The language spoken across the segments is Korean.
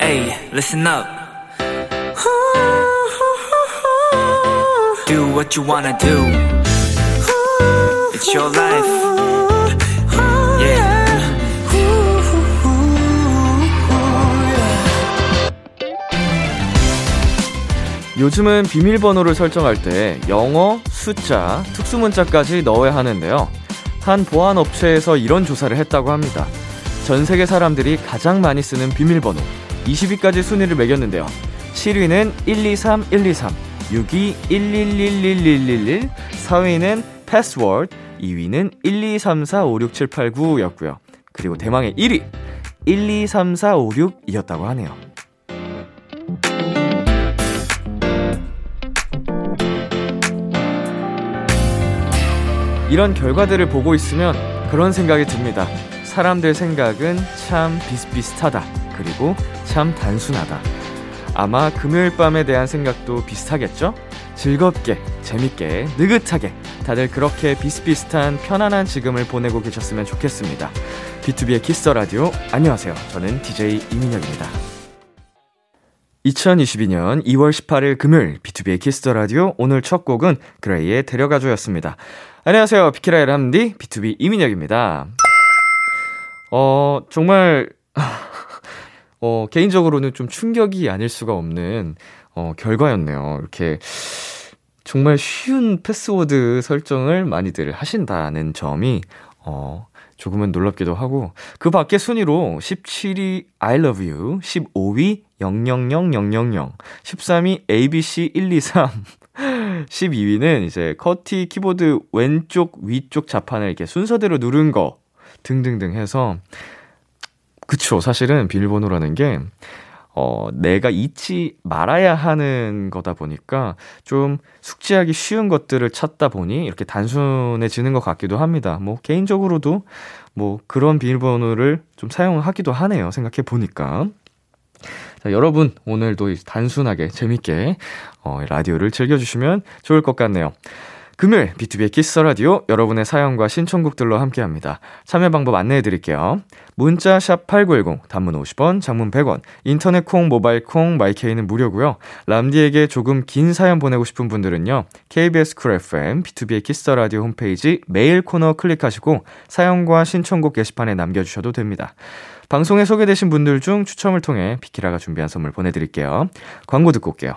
Hey, listen up. Do what you wanna do. It's your life. Yeah. 요즘은 비밀번호를 설정할 때 영어, 숫자, 특수문자까지 넣어야 하는데요. 한 보안 업체에서 이런 조사를 했다고 합니다. 전 세계 사람들이 가장 많이 쓰는 비밀번호 20위까지 순위를 매겼는데요. 7위는 123 123, 6위 1111111, 4위는 패스워드, 2위는 1234567899였고요. 그리고 대망의 1위 123456이었다고 하네요. 이런 결과들을 보고 있으면 그런 생각이 듭니다. 사람들 생각은 참 비슷비슷하다. 그리고 참 단순하다. 아마 금요일 밤에 대한 생각도 비슷하겠죠? 즐겁게, 재밌게, 느긋하게 다들 그렇게 비슷비슷한 편안한 지금을 보내고 계셨으면 좋겠습니다. 비투비의 키스 더 라디오 안녕하세요. 저는 DJ 이민혁입니다. 2022년 2월 18일 금요일 비투비의 키스 더 라디오 오늘 첫 곡은 그레이의 데려가줘였습니다. 안녕하세요. 비키라의 람디 B2B 이민혁입니다. 어, 정말 어, 개인적으로는 좀 충격이 아닐 수가 없는 어, 결과였네요. 이렇게 정말 쉬운 패스워드 설정을 많이들 하신다는 점이 어, 조금은 놀랍기도 하고 그 밖에 순위로 17위 I love you, 15위 000000, 13위 ABC123 12위는 이제 커티 키보드 왼쪽 위쪽 자판을 이렇게 순서대로 누른 거 등등등 해서 그쵸 사실은 비밀번호라는 게 어, 내가 잊지 말아야 하는 거다 보니까 좀 숙지하기 쉬운 것들을 찾다 보니 이렇게 단순해지는 것 같기도 합니다. 뭐 개인적으로도 뭐 그런 비밀번호를 좀 사용하기도 하네요. 생각해 보니까. 자, 여러분 오늘도 단순하게 재밌게 어, 라디오를 즐겨주시면 좋을 것 같네요. 금요일 비투비의 키스 더 라디오 여러분의 사연과 신청곡들로 함께합니다. 참여 방법 안내해 드릴게요. 문자 샵 8910 단문 50원, 장문 100원. 인터넷 콩, 모바일 콩, 마이케이는 무료고요. 람디에게 조금 긴 사연 보내고 싶은 분들은요. KBS 쿨 FM 비투비의 키스 더 라디오 홈페이지 메일 코너 클릭하시고 사연과 신청곡 게시판에 남겨 주셔도 됩니다. 방송에 소개되신 분들 중 추첨을 통해 비키라가 준비한 선물 보내 드릴게요. 광고 듣고 올게요.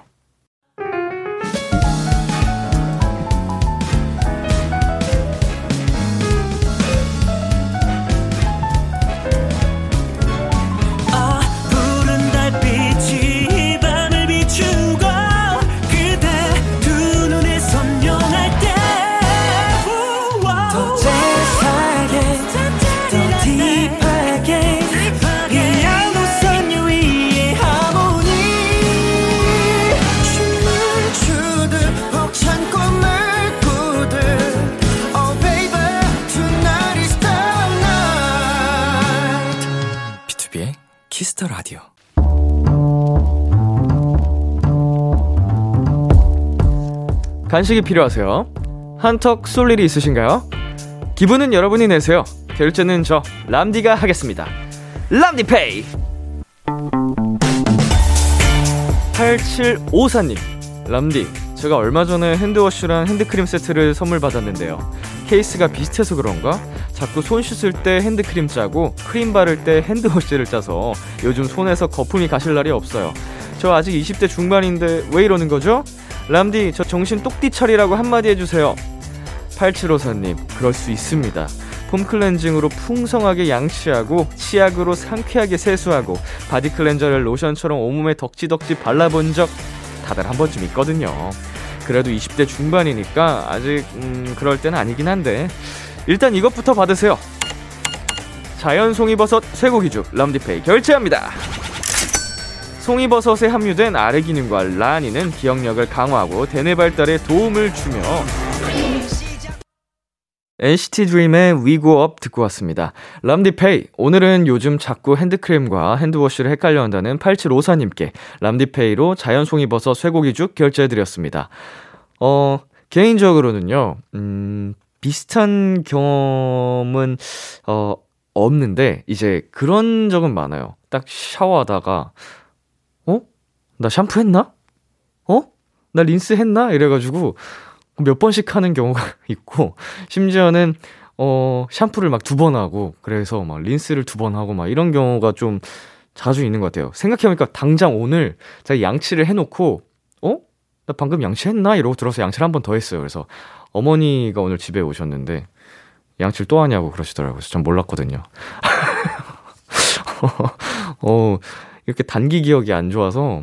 간식이 필요하세요? 한턱 쏠 일이 있으신가요? 기분은 여러분이 내세요. 결제는 저 람디가 하겠습니다. 람디페이. 8754님. 람디, 제가 얼마 전에 핸드워시랑 핸드크림 세트를 선물 받았는데요. 케이스가 비슷해서 그런가? 자꾸 손 씻을 때 핸드크림 짜고 크림 바를 때 핸드워시를 짜서 요즘 손에서 거품이 가실 날이 없어요. 저 아직 20대 중반인데 왜 이러는 거죠? 람디, 저 정신 똑띠 차리라고 한마디 해주세요. 8754님, 그럴 수 있습니다. 폼 클렌징으로 풍성하게 양치하고 치약으로 상쾌하게 세수하고 바디 클렌저를 로션처럼 온몸에 덕지덕지 발라본 적 다들 한 번쯤 있거든요. 그래도 20대 중반이니까 아직 음, 그럴 때는 아니긴 한데 일단 이것부터 받으세요. 자연 송이버섯 쇠고기죽 람디페이 결제합니다. 송이버섯에 함유된 아르기닌과 라니는 기억력을 강화하고 대뇌 발달에 도움을 주며 NCT 드림의 We Go Up 듣고 왔습니다. 람디페이, 오늘은 요즘 자꾸 핸드크림과 핸드워시를 헷갈려 한다는 8754님께 람디페이로 자연송이버섯 쇠고기죽 결제해드렸습니다. 어, 개인적으로는요, 음, 비슷한 경험은, 어, 없는데, 이제 그런 적은 많아요. 딱 샤워하다가, 어? 나 샴푸 했나? 어? 나 린스 했나? 이래가지고 몇 번씩 하는 경우가 있고, 심지어는, 어, 샴푸를 막 두 번 하고, 그래서 막 린스를 두 번 하고 막 이런 경우가 좀 자주 있는 것 같아요. 생각해보니까 당장 오늘 제가 양치를 해놓고, 어? 나 방금 양치했나? 이러고 들어서 양치를 한 번 더 했어요. 그래서 어머니가 오늘 집에 오셨는데, 양치를 또 하냐고 그러시더라고요. 그래서 전 몰랐거든요. 어, 이렇게 단기 기억이 안 좋아서,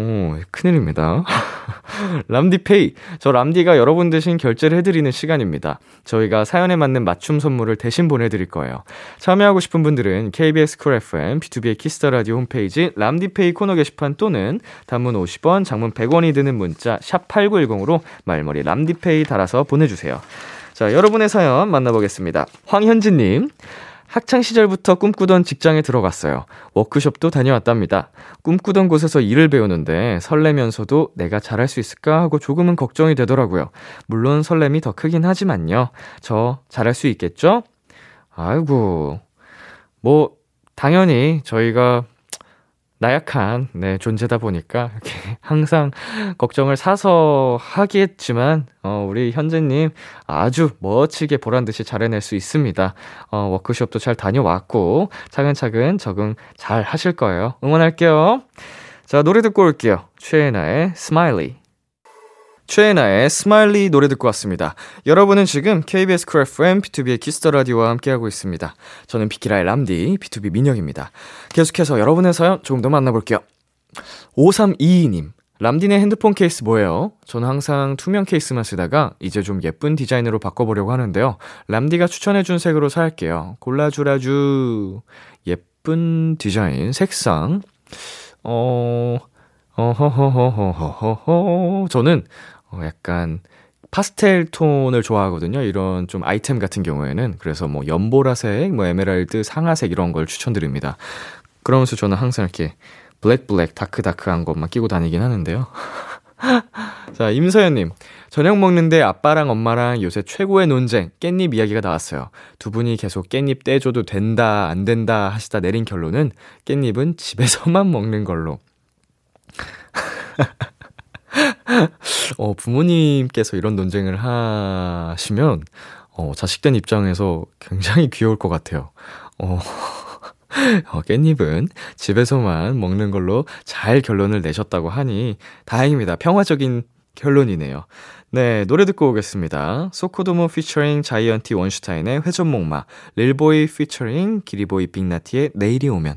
어, 큰일입니다. 람디페이. 저 람디가 여러분 대신 결제를 해드리는 시간입니다. 저희가 사연에 맞는 맞춤 선물을 대신 보내드릴 거예요. 참여하고 싶은 분들은 KBS 쿨 FM, 비투비의 키스 더 라디오 홈페이지 람디페이 코너 게시판 또는 단문 50원, 장문 100원이 드는 문자 샵 8910으로 말머리 람디페이 달아서 보내주세요. 자, 여러분의 사연 만나보겠습니다. 황현진님. 학창 시절부터 꿈꾸던 직장에 들어갔어요. 워크숍도 다녀왔답니다. 꿈꾸던 곳에서 일을 배우는데 설레면서도 내가 잘할 수 있을까 하고 조금은 걱정이 되더라고요. 물론 설렘이 더 크긴 하지만요. 저 잘할 수 있겠죠? 아이고. 뭐, 당연히 저희가 나약한 네, 존재다 보니까 항상 걱정을 사서 하겠지만 어, 우리 현재님 아주 멋지게 보란 듯이 잘해낼 수 있습니다. 어, 워크숍도 잘 다녀왔고 차근차근 적응 잘 하실 거예요. 응원할게요. 자 노래 듣고 올게요. 최예나의 Smiley. 최예나의 Smiley 노래 듣고 왔습니다. 여러분은 지금 KBS 쿨 FM B2B의 키스터 라디오와 함께하고 있습니다. 저는 비키라의 람디 BTOB 민혁입니다. 계속해서 여러분의 사연 조금 더 만나볼게요. 5322님. 람디네 핸드폰 케이스 뭐예요? 저는 항상 투명 케이스만 쓰다가 이제 좀 예쁜 디자인으로 바꿔보려고 하는데요. 람디가 추천해준 색으로 살게요. 골라주라주. 예쁜 디자인, 색상. 어, 어허허허허허허. 저는 어, 약간 파스텔 톤을 좋아하거든요. 이런 좀 아이템 같은 경우에는. 그래서 뭐 연보라색, 뭐 에메랄드, 상아색 이런 걸 추천드립니다. 그러면서 저는 항상 이렇게 블랙 블랙 dark dark한 것만 끼고 다니긴 하는데요. 자, 임서연님. 저녁 먹는데 아빠랑 엄마랑 요새 최고의 논쟁, 깻잎 이야기가 나왔어요. 두 분이 계속 깻잎 떼줘도 된다, 안 된다 하시다 내린 결론은 깻잎은 집에서만 먹는 걸로. 어, 부모님께서 이런 논쟁을 하시면, 어, 자식된 입장에서 굉장히 귀여울 것 같아요. 어, 어, 깻잎은 집에서만 먹는 걸로 잘 결론을 내셨다고 하니 다행입니다. 평화적인 결론이네요. 네, 노래 듣고 오겠습니다. 소코도모 피처링 자이언티 원슈타인의 회전목마, 릴보이 피처링 기리보이 빅나티의 내일이 오면.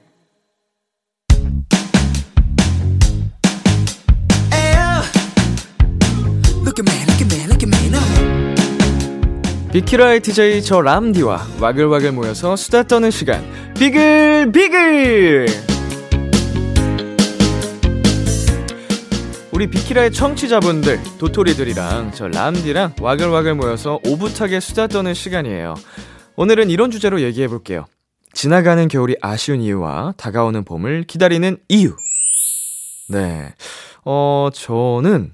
비키라의 DJ 저 람디와 와글와글 모여서 수다 떠는 시간. 비글 비글! 우리 비키라의 청취자분들 도토리들이랑 저 람디랑 와글와글 모여서 오붓하게 수다 떠는 시간이에요. 오늘은 이런 주제로 얘기해 볼게요. 지나가는 겨울이 아쉬운 이유와 다가오는 봄을 기다리는 이유. 네. 어, 저는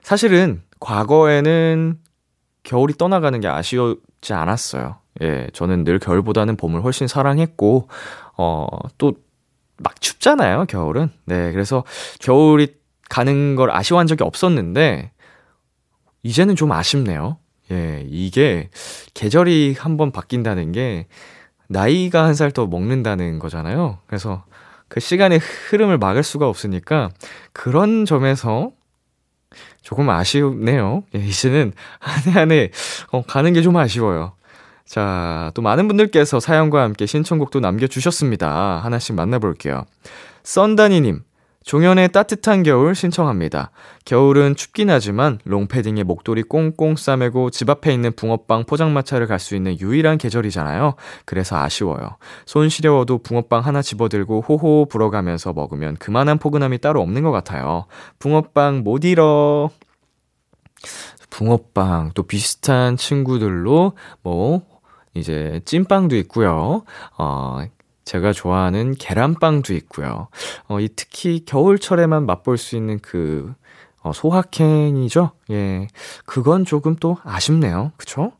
사실은 과거에는 겨울이 떠나가는 게 아쉬웠지 않았어요. 예, 저는 늘 겨울보다는 봄을 훨씬 사랑했고, 어, 또, 막 춥잖아요, 겨울은. 네, 그래서 겨울이 가는 걸 아쉬워한 적이 없었는데, 이제는 좀 아쉽네요. 예, 이게 계절이 한번 바뀐다는 게, 나이가 한 살 더 먹는다는 거잖아요. 그래서 그 시간의 흐름을 막을 수가 없으니까, 그런 점에서 조금 아쉽네요. 예, 이제는 한 해 한해 어, 가는 게 좀 아쉬워요. 자, 또 많은 분들께서 사연과 함께 신청곡도 남겨주셨습니다. 하나씩 만나볼게요. 썬다니님, 종현의 따뜻한 겨울 신청합니다. 겨울은 춥긴 하지만 롱패딩에 목도리 꽁꽁 싸매고 집 앞에 있는 붕어빵 포장마차를 갈 수 있는 유일한 계절이잖아요. 그래서 아쉬워요. 손 시려워도 붕어빵 하나 집어들고 호호 불어가면서 먹으면 그만한 포근함이 따로 없는 것 같아요. 붕어빵 못 잃어. 붕어빵 또 비슷한 친구들로 뭐 이제 찐빵도 있고요. 어 제가 좋아하는 계란빵도 있고요. 어, 이 특히 겨울철에만 맛볼 수 있는 그, 어, 소확행이죠? 예. 그건 조금 또 아쉽네요. 그쵸?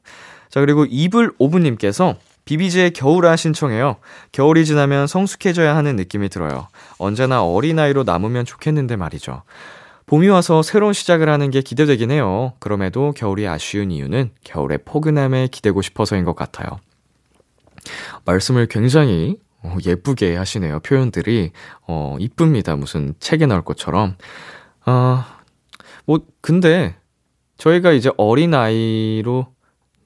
자, 그리고 이불 오브님께서 비비지의 겨울아 신청해요. 겨울이 지나면 성숙해져야 하는 느낌이 들어요. 언제나 어린아이로 남으면 좋겠는데 말이죠. 봄이 와서 새로운 시작을 하는 게 기대되긴 해요. 그럼에도 겨울이 아쉬운 이유는 겨울의 포근함에 기대고 싶어서인 것 같아요. 말씀을 굉장히 어, 예쁘게 하시네요. 표현들이. 어, 이쁩니다. 무슨 책에 나올 것처럼. 어, 뭐, 근데, 저희가 이제 어린아이로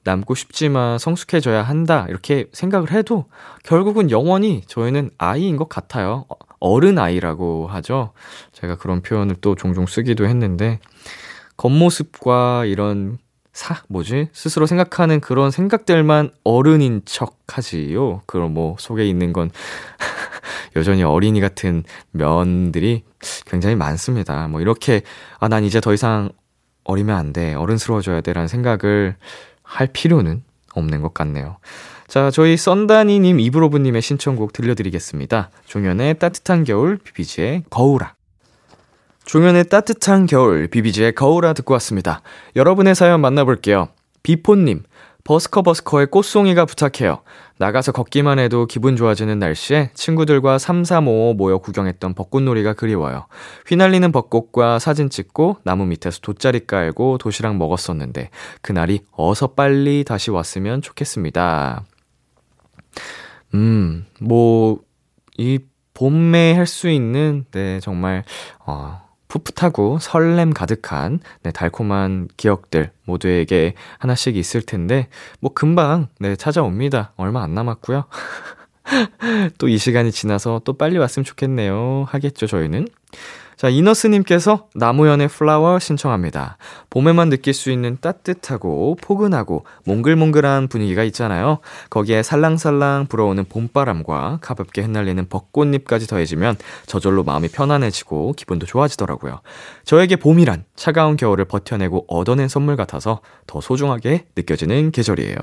남고 싶지만 성숙해져야 한다. 이렇게 생각을 해도, 결국은 영원히 저희는 아이인 것 같아요. 어른 아이라고 하죠. 제가 그런 표현을 또 종종 쓰기도 했는데, 겉모습과 이런 사, 뭐지? 스스로 생각하는 그런 생각들만 어른인 척 하지요. 그럼 뭐, 속에 있는 건 여전히 어린이 같은 면들이 굉장히 많습니다. 뭐, 이렇게, 아, 난 이제 더 이상 어리면 안 돼. 어른스러워져야 돼. 라는 생각을 할 필요는 없는 것 같네요. 자, 저희 썬다니님 이브로브님의 신청곡 들려드리겠습니다. 종현의 따뜻한 겨울, 비비지의 거울아. 종현의 따뜻한 겨울, 비비지의 거울아 듣고 왔습니다. 여러분의 사연 만나볼게요. 비포님, 버스커버스커의 꽃송이가 부탁해요. 나가서 걷기만 해도 기분 좋아지는 날씨에 친구들과 3355 모여 구경했던 벚꽃놀이가 그리워요. 휘날리는 벚꽃과 사진 찍고 나무 밑에서 돗자리 깔고 도시락 먹었었는데 그날이 어서 빨리 다시 왔으면 좋겠습니다. 음, 뭐, 이 봄에 할 수 있는, 네, 정말, 어, 풋풋하고 설렘 가득한 네, 달콤한 기억들 모두에게 하나씩 있을 텐데 뭐 금방 네, 찾아옵니다. 얼마 안 남았고요. 또 이 시간이 지나서 또 빨리 왔으면 좋겠네요. 하겠죠, 저희는. 자, 이너스님께서 나무연의 플라워 신청합니다. 봄에만 느낄 수 있는 따뜻하고 포근하고 몽글몽글한 분위기가 있잖아요. 거기에 살랑살랑 불어오는 봄바람과 가볍게 흩날리는 벚꽃잎까지 더해지면 저절로 마음이 편안해지고 기분도 좋아지더라고요. 저에게 봄이란 차가운 겨울을 버텨내고 얻어낸 선물 같아서 더 소중하게 느껴지는 계절이에요.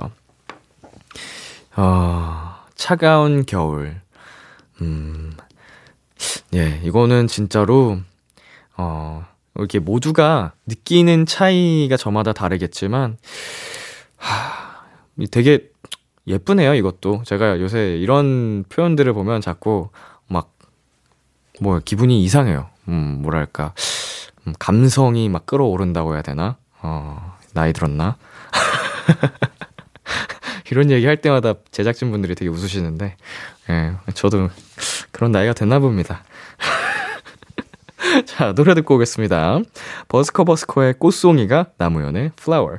어, 차가운 겨울. 음, 예, 이거는 진짜로, 어, 이렇게 모두가 느끼는 차이가 저마다 다르겠지만, 하, 되게 예쁘네요, 이것도. 제가 요새 이런 표현들을 보면 자꾸 막, 뭐, 기분이 이상해요. 음, 뭐랄까. 음, 감성이 막 끌어오른다고 해야 되나? 어, 나이 들었나? 이런 얘기 할 때마다 제작진 분들이 되게 웃으시는데, 예, 저도 그런 나이가 됐나 봅니다. 자, 노래 듣고 오겠습니다. 버스커 버스커의 꽃송이가 나무연의 flower.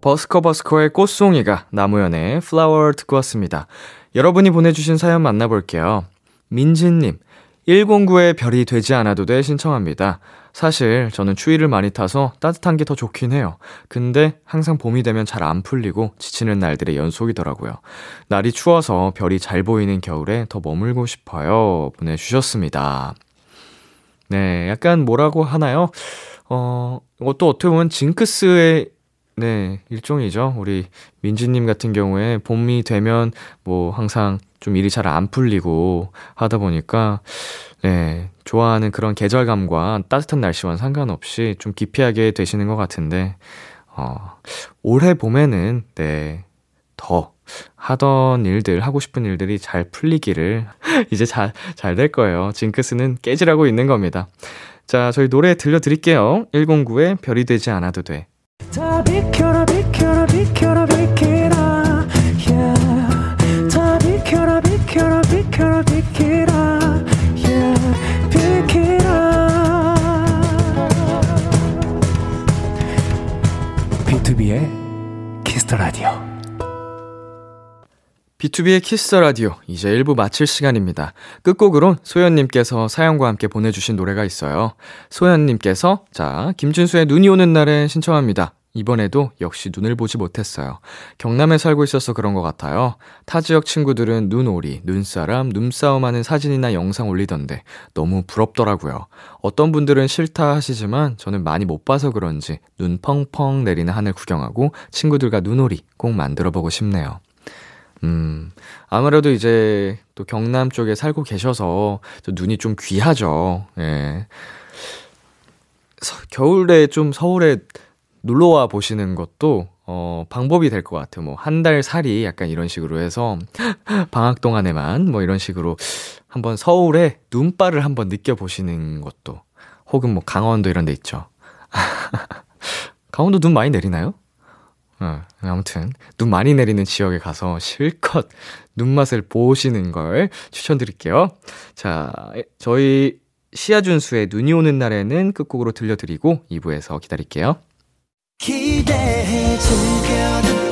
버스커 버스커의 꽃송이가 나무연의 flower 듣고 왔습니다. 여러분이 보내주신 사연 만나볼게요. 민진님, 109의 별이 되지 않아도 돼 신청합니다. 사실 저는 추위를 많이 타서 따뜻한 게 더 좋긴 해요. 근데 항상 봄이 되면 잘 안 풀리고 지치는 날들의 연속이더라고요. 날이 추워서 별이 잘 보이는 겨울에 더 머물고 싶어요. 보내주셨습니다. 네, 약간 뭐라고 하나요? 어, 이것도 어떻게 보면 징크스의 네, 일종이죠. 우리 민지님 같은 경우에 봄이 되면 뭐 항상 좀 일이 잘 안 풀리고 하다 보니까 네, 좋아하는 그런 계절감과 따뜻한 날씨와는 상관없이 좀 기피하게 되시는 것 같은데, 어, 올해 봄에는, 네, 더 하던 일들, 하고 싶은 일들이 잘 풀리기를 이제 잘, 잘 될 거예요. 징크스는 깨지라고 있는 겁니다. 자, 저희 노래 들려드릴게요. 109의 별이 되지 않아도 돼. 비켜라, 비켜라, 키스터 라디오. B2B의 키스 라디오 이제 1부 마칠 시간입니다. 끝곡으로 소연 님께서 사연과 함께 보내 주신 노래가 있어요. 소연 님께서 자 김준수의 눈이 오는 날에 신청합니다. 이번에도 역시 눈을 보지 못했어요. 경남에 살고 있어서 그런 것 같아요. 타 지역 친구들은 눈오리, 눈사람, 눈싸움 하는 사진이나 영상 올리던데 너무 부럽더라고요. 어떤 분들은 싫다 하시지만 저는 많이 못 봐서 그런지 눈 펑펑 내리는 하늘 구경하고 친구들과 눈오리 꼭 만들어 보고 싶네요. 음, 아무래도 이제 또 경남 쪽에 살고 계셔서 눈이 좀 귀하죠. 예. 서, 겨울에 좀 서울에 놀러와 보시는 것도 어, 방법이 될 것 같아요. 뭐, 한 달 살이 약간 이런 식으로 해서, 방학 동안에만 뭐 이런 식으로 한번 서울에 눈발을 한번 느껴보시는 것도, 혹은 뭐 강원도 이런 데 있죠. 강원도 눈 많이 내리나요? 어, 아무튼, 눈 많이 내리는 지역에 가서 실컷 눈맛을 보시는 걸 추천드릴게요. 자, 저희 시아준수의 눈이 오는 날에는 끝곡으로 들려드리고 2부에서 기다릴게요. 기대해 즐겨듣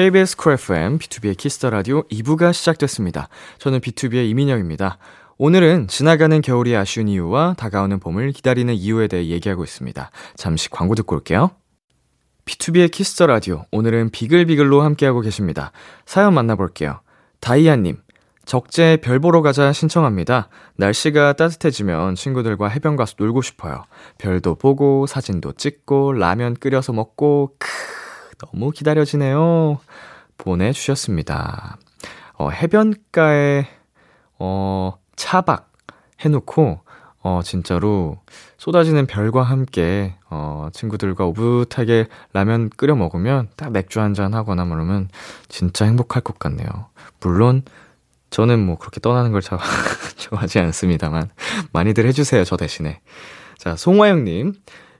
KBS 쿨 FM, B2B의 키스터 라디오 2부가 시작됐습니다. 저는 BTOB의 이민혁입니다. 오늘은 지나가는 겨울이 아쉬운 이유와 다가오는 봄을 기다리는 이유에 대해 얘기하고 있습니다. 잠시 광고 듣고 올게요. B2B의 키스터 라디오, 오늘은 비글비글로 함께하고 계십니다. 사연 만나볼게요. 다이아님, 적재 별 보러 가자 신청합니다. 날씨가 따뜻해지면 친구들과 해변 가서 놀고 싶어요. 별도 보고, 사진도 찍고, 라면 끓여서 먹고, 크, 너무 기다려지네요. 보내주셨습니다. 어, 해변가에, 어, 차박 해놓고, 어, 진짜로 쏟아지는 별과 함께, 어, 친구들과 오붓하게 라면 끓여 먹으면 딱 맥주 한 잔 하거나 그러면 진짜 행복할 것 같네요. 물론, 저는 뭐 그렇게 떠나는 걸 좋아하지 않습니다만, 많이들 해주세요, 저 대신에. 자, 송화영님,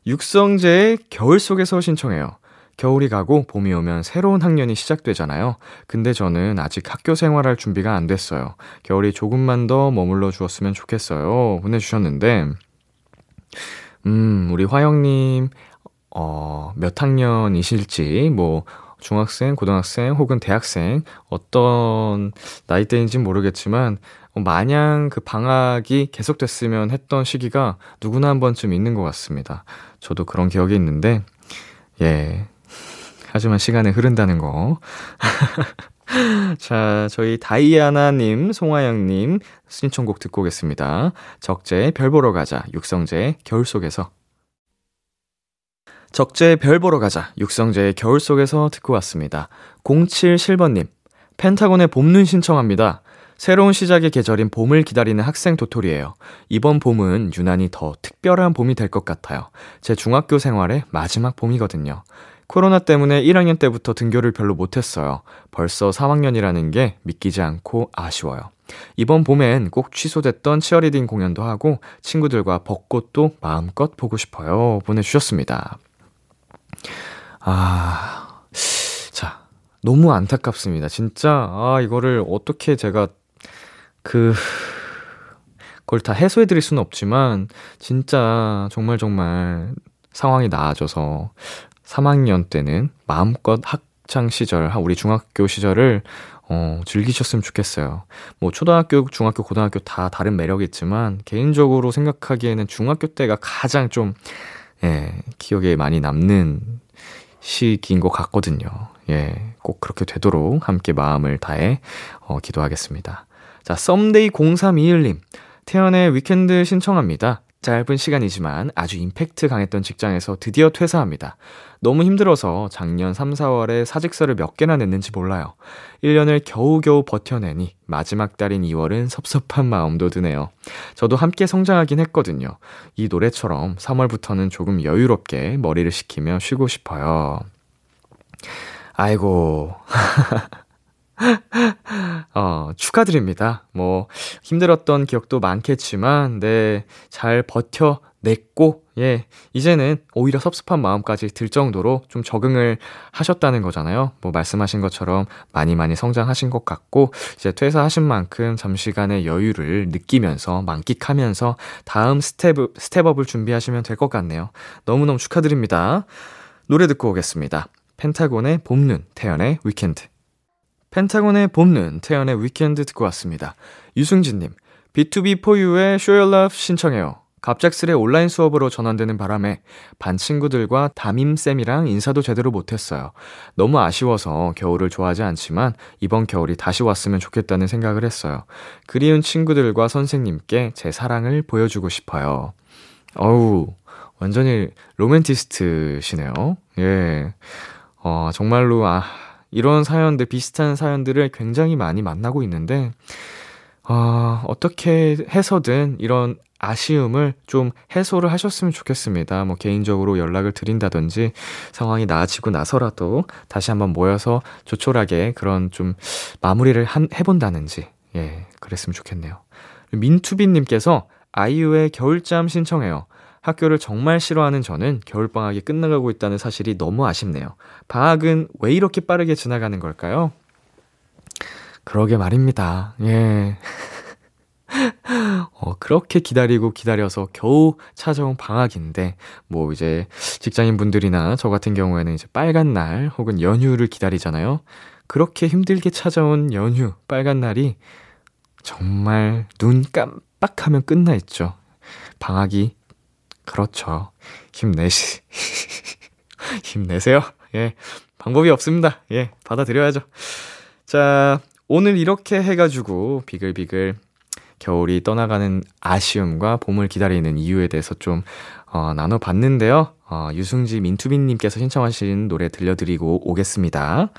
육성재의 겨울 속에서 신청해요. 겨울이 가고 봄이 오면 새로운 학년이 시작되잖아요. 근데 저는 아직 학교 생활할 준비가 안 됐어요. 겨울이 조금만 더 머물러 주었으면 좋겠어요. 보내주셨는데, 음, 우리 화영님, 어, 몇 학년이실지, 뭐, 중학생, 고등학생, 혹은 대학생, 어떤 나이대인지 모르겠지만, 마냥 그 방학이 계속됐으면 했던 시기가 누구나 한 번쯤 있는 것 같습니다. 저도 그런 기억이 있는데, 예, 하지만 시간은 흐른다는 거. 자, 저희 다이아나님, 송하영님 신청곡 듣고 오겠습니다. 적재 별 보러 가자, 육성재 겨울 속에서. 적재 별 보러 가자, 육성재의 겨울 속에서 듣고 왔습니다. 07실버님, 펜타곤의 봄눈 신청합니다. 새로운 시작의 계절인 봄을 기다리는 학생 도토리예요. 이번 봄은 유난히 더 특별한 봄이 될 것 같아요. 제 중학교 생활의 마지막 봄이거든요. 코로나 때문에 1학년 때부터 등교를 별로 못했어요. 벌써 3학년이라는 게 믿기지 않고 아쉬워요. 이번 봄엔 꼭 취소됐던 치어리딩 공연도 하고 친구들과 벚꽃도 마음껏 보고 싶어요. 보내주셨습니다. 아, 자, 너무 안타깝습니다. 진짜, 아, 이거를 어떻게 제가 그, 그걸 다 해소해드릴 수는 없지만, 진짜, 정말 정말 상황이 나아져서 3학년 때는 마음껏 학창 시절, 우리 중학교 시절을 어, 즐기셨으면 좋겠어요. 뭐, 초등학교, 중학교, 고등학교 다 다른 매력이 있지만, 개인적으로 생각하기에는 중학교 때가 가장 좀, 예, 기억에 많이 남는 시기인 것 같거든요. 예, 꼭 그렇게 되도록 함께 마음을 다해, 어, 기도하겠습니다. 자, Someday 0321님. 태연의 Weekend 신청합니다. 짧은 시간이지만 아주 임팩트 강했던 직장에서 드디어 퇴사합니다. 너무 힘들어서 작년 3, 4월에 사직서를 몇 개나 냈는지 몰라요. 1년을 겨우겨우 버텨내니 마지막 달인 2월은 섭섭한 마음도 드네요. 저도 함께 성장하긴 했거든요. 이 노래처럼 3월부터는 조금 여유롭게 머리를 식히며 쉬고 싶어요. 아이고. 어, 축하드립니다. 뭐, 힘들었던 기억도 많겠지만, 네, 잘 버텨냈고, 예, 이제는 오히려 섭섭한 마음까지 들 정도로 좀 적응을 하셨다는 거잖아요. 뭐, 말씀하신 것처럼 많이 많이 성장하신 것 같고, 이제 퇴사하신 만큼 잠시간의 여유를 느끼면서, 만끽하면서, 다음 스텝, step up을 준비하시면 될 것 같네요. 너무너무 축하드립니다. 노래 듣고 오겠습니다. 펜타곤의 봄눈, 태연의 Weekend. 펜타곤의 봄눈, 태연의 Weekend 듣고 왔습니다. 유승진님, BTOB 4U의 Show Your Love 신청해요. 갑작스레 온라인 수업으로 전환되는 바람에 반 친구들과 담임쌤이랑 인사도 제대로 못했어요. 너무 아쉬워서 겨울을 좋아하지 않지만 이번 겨울이 다시 왔으면 좋겠다는 생각을 했어요. 그리운 친구들과 선생님께 제 사랑을 보여주고 싶어요. 어우, 완전히 로맨티스트시네요. 예. 어, 정말로, 아, 이런 사연들, 비슷한 사연들을 굉장히 많이 만나고 있는데, 어, 어떻게 해서든 이런 아쉬움을 좀 해소를 하셨으면 좋겠습니다. 뭐 개인적으로 연락을 드린다든지 상황이 나아지고 나서라도 다시 한번 모여서 조촐하게 그런 좀 마무리를 한, 해본다는지, 예, 그랬으면 좋겠네요. 민투비님께서 아이유의 겨울잠 신청해요. 학교를 정말 싫어하는 저는 겨울방학이 끝나가고 있다는 사실이 너무 아쉽네요. 방학은 왜 이렇게 빠르게 지나가는 걸까요? 그러게 말입니다. 예. 어, 그렇게 기다리고 기다려서 겨우 찾아온 방학인데, 뭐 이제 직장인 분들이나 저 같은 경우에는 이제 빨간 날 혹은 연휴를 기다리잖아요. 그렇게 힘들게 찾아온 연휴, 빨간 날이 정말 눈 깜빡하면 끝나 있죠. 방학이 그렇죠. 힘내시, 힘내세요. 예. 방법이 없습니다. 예. 받아들여야죠. 자, 오늘 이렇게 해가지고 비글비글 겨울이 떠나가는 아쉬움과 봄을 기다리는 이유에 대해서 좀, 어, 나눠봤는데요. 어, 유승지 민투빈님께서 신청하신 노래 들려드리고 오겠습니다.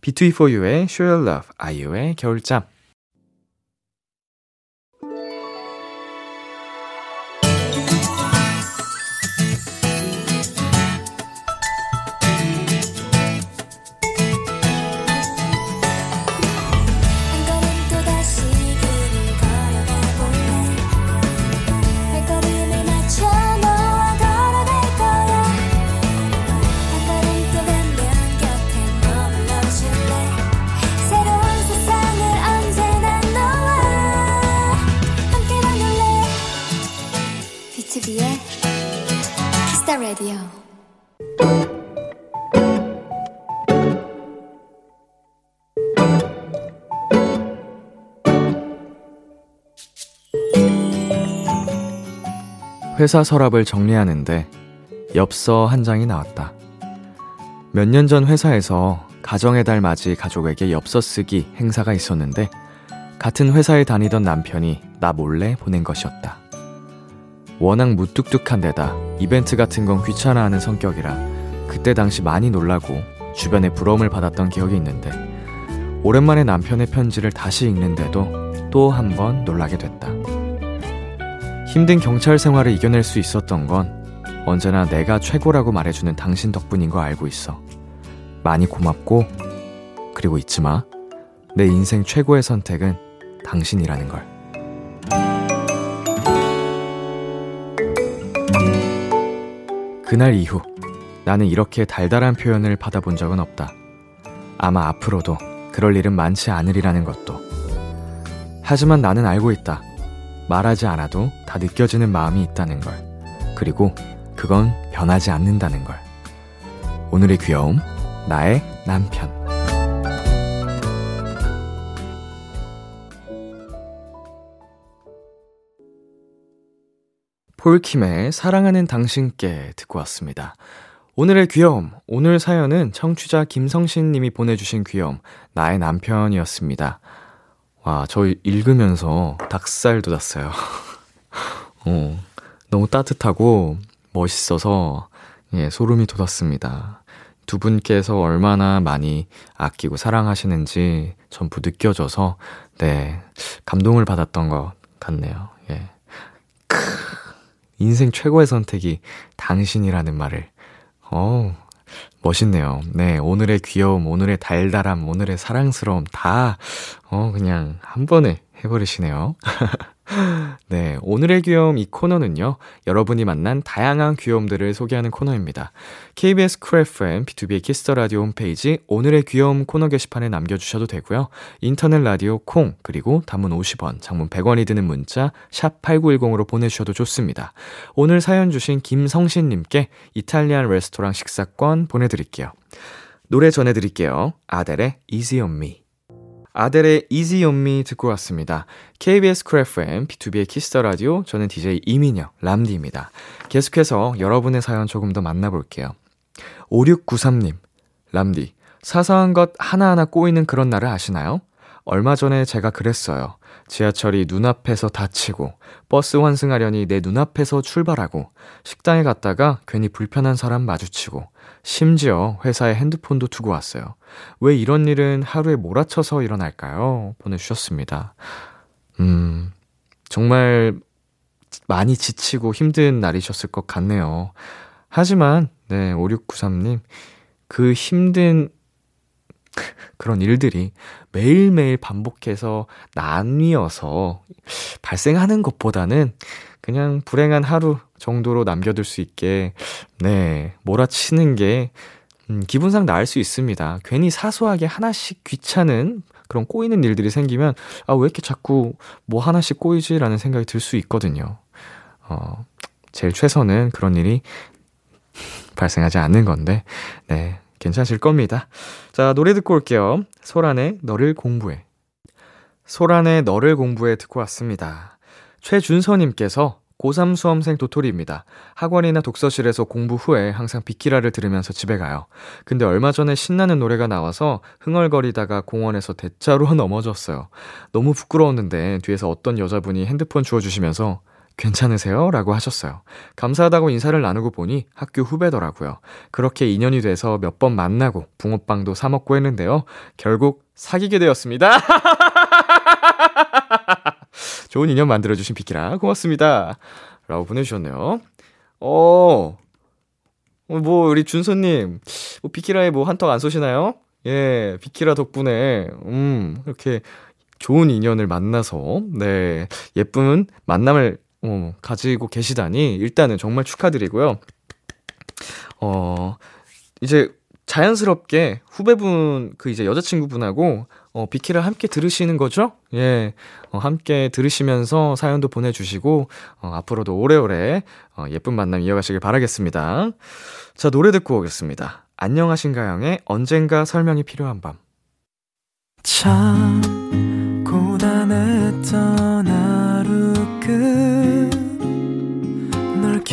B2E4U의 Show Your Love, 아이유의 겨울잠. 회사 서랍을 정리하는데 엽서 한 장이 나왔다. 몇 년 전 회사에서 가정의 달 맞이 가족에게 엽서 쓰기 행사가 있었는데 같은 회사에 다니던 남편이 나 몰래 보낸 것이었다. 워낙 무뚝뚝한 데다 이벤트 같은 건 귀찮아하는 성격이라 그때 당시 많이 놀라고 주변에 부러움을 받았던 기억이 있는데 오랜만에 남편의 편지를 다시 읽는데도 또 한 번 놀라게 됐다. 힘든 경찰 생활을 이겨낼 수 있었던 건 언제나 내가 최고라고 말해주는 당신 덕분인 거 알고 있어. 많이 고맙고, 그리고 잊지 마. 내 인생 최고의 선택은 당신이라는 걸. 그날 이후 나는 이렇게 달달한 표현을 받아본 적은 없다. 아마 앞으로도 그럴 일은 많지 않으리라는 것도. 하지만 나는 알고 있다. 말하지 않아도 다 느껴지는 마음이 있다는 걸. 그리고 그건 변하지 않는다는 걸. 오늘의 귀여움, 나의 남편. 폴킴의 사랑하는 당신께 듣고 왔습니다. 오늘의 귀여움, 오늘 사연은 청취자 김성신 님이 보내주신 귀여움, 나의 남편이었습니다. 와, 저 읽으면서 닭살 돋았어요. 어, 너무 따뜻하고 멋있어서, 예, 소름이 돋았습니다. 두 분께서 얼마나 많이 아끼고 사랑하시는지 전부 느껴져서, 네, 감동을 받았던 것 같네요. 예. 크, 인생 최고의 선택이 당신이라는 말을, 어 멋있네요. 네, 오늘의 귀여움, 오늘의 달달함, 오늘의 사랑스러움 다, 어, 그냥 한 번에 해버리시네요. 네, 오늘의 귀여움 이 코너는요, 여러분이 만난 다양한 귀여움들을 소개하는 코너입니다. KBS 쿨 FM, B2B의 키스터 라디오 홈페이지 오늘의 귀여움 코너 게시판에 남겨주셔도 되고요. 인터넷 라디오 콩, 그리고 단문 50원, 장문 100원이 드는 문자, 샵 8910으로 보내주셔도 좋습니다. 오늘 사연 주신 김성신님께 이탈리안 레스토랑 식사권 보내드릴게요. 노래 전해드릴게요. 아델의 Easy on Me. 아델의 Easy on Me 듣고 왔습니다. KBS 쿨 FM, B2B의 키스터 라디오, 저는 DJ 이민혁, 람디입니다. 계속해서 여러분의 사연 조금 더 만나볼게요. 5693님, 람디, 사소한 것 하나하나 꼬이는 그런 날을 아시나요? 얼마 전에 제가 그랬어요. 지하철이 눈앞에서 다치고, 버스 환승하려니 내 눈앞에서 출발하고, 식당에 갔다가 괜히 불편한 사람 마주치고, 심지어 회사에 핸드폰도 두고 왔어요. 왜 이런 일은 하루에 몰아쳐서 일어날까요? 보내주셨습니다. 음, 정말 많이 지치고 힘든 날이셨을 것 같네요. 하지만, 네, 5693님, 그 힘든 그런 일들이 매일매일 반복해서 나뉘어서 발생하는 것보다는 그냥 불행한 하루 정도로 남겨둘 수 있게, 네, 몰아치는 게, 음, 기분상 나을 수 있습니다. 괜히 사소하게 하나씩 귀찮은 그런 꼬이는 일들이 생기면, 아, 왜 이렇게 자꾸 뭐 하나씩 꼬이지라는 생각이 들 수 있거든요. 어, 제일 최선은 그런 일이 발생하지 않는 건데, 네, 괜찮으실 겁니다. 자, 노래 듣고 올게요. 소란의 너를 공부해. 소란의 너를 공부해 듣고 왔습니다. 최준서님께서 고3 수험생 도토리입니다. 학원이나 독서실에서 공부 후에 항상 비키라를 들으면서 집에 가요. 근데 얼마 전에 신나는 노래가 나와서 흥얼거리다가 공원에서 대자로 넘어졌어요. 너무 부끄러웠는데 뒤에서 어떤 여자분이 핸드폰 주워주시면서 괜찮으세요? 라고 하셨어요. 감사하다고 인사를 나누고 보니 학교 후배더라고요. 그렇게 인연이 돼서 몇 번 만나고 붕어빵도 사먹고 했는데요. 결국 사귀게 되었습니다. 좋은 인연 만들어주신 비키라 고맙습니다. 라고 보내주셨네요. 어, 어, 뭐, 우리 준서님, 뭐, 비키라에 뭐 한턱 안 쏘시나요? 예, 비키라 덕분에, 음, 이렇게 좋은 인연을 만나서, 네, 예쁜 만남을, 어, 가지고 계시다니, 일단은 정말 축하드리고요. 어, 이제 자연스럽게 후배분, 그 이제 여자친구분하고 어, 비키를 함께 들으시는 거죠? 예, 어, 함께 들으시면서 사연도 보내주시고, 어, 앞으로도 오래오래, 어, 예쁜 만남 이어가시길 바라겠습니다. 자, 노래 듣고 오겠습니다. 안녕하신가영의 언젠가 설명이 필요한 밤. 참, 고단했던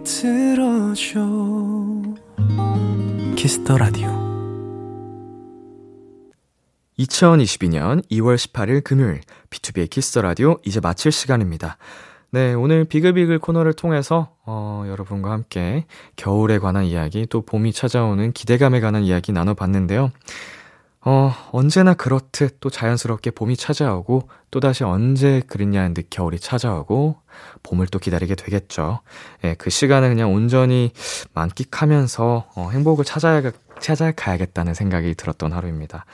목소리를 들어줘 Kiss the Radio 2022년 2월 18일 금요일 B2B의 키스 라디오 이제 마칠 시간입니다. 네, 오늘 비글비글 코너를 통해서 어, 여러분과 함께 겨울에 관한 이야기 또 봄이 찾아오는 기대감에 관한 이야기 나눠봤는데요. 어, 언제나 그렇듯 또 자연스럽게 봄이 찾아오고 또다시 언제 그랬냐는 듯 겨울이 찾아오고 봄을 또 기다리게 되겠죠. 예, 그 시간을 그냥 온전히 만끽하면서 어, 행복을 찾아야, 찾아가야겠다는 생각이 들었던 하루입니다.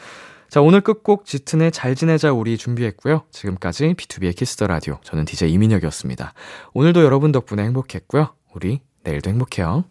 자, 오늘 끝곡 짙은의 잘 지내자 우리 준비했고요. 지금까지 B2B의 키스터 라디오. 저는 DJ 이민혁이었습니다. 오늘도 여러분 덕분에 행복했고요. 우리 내일도 행복해요.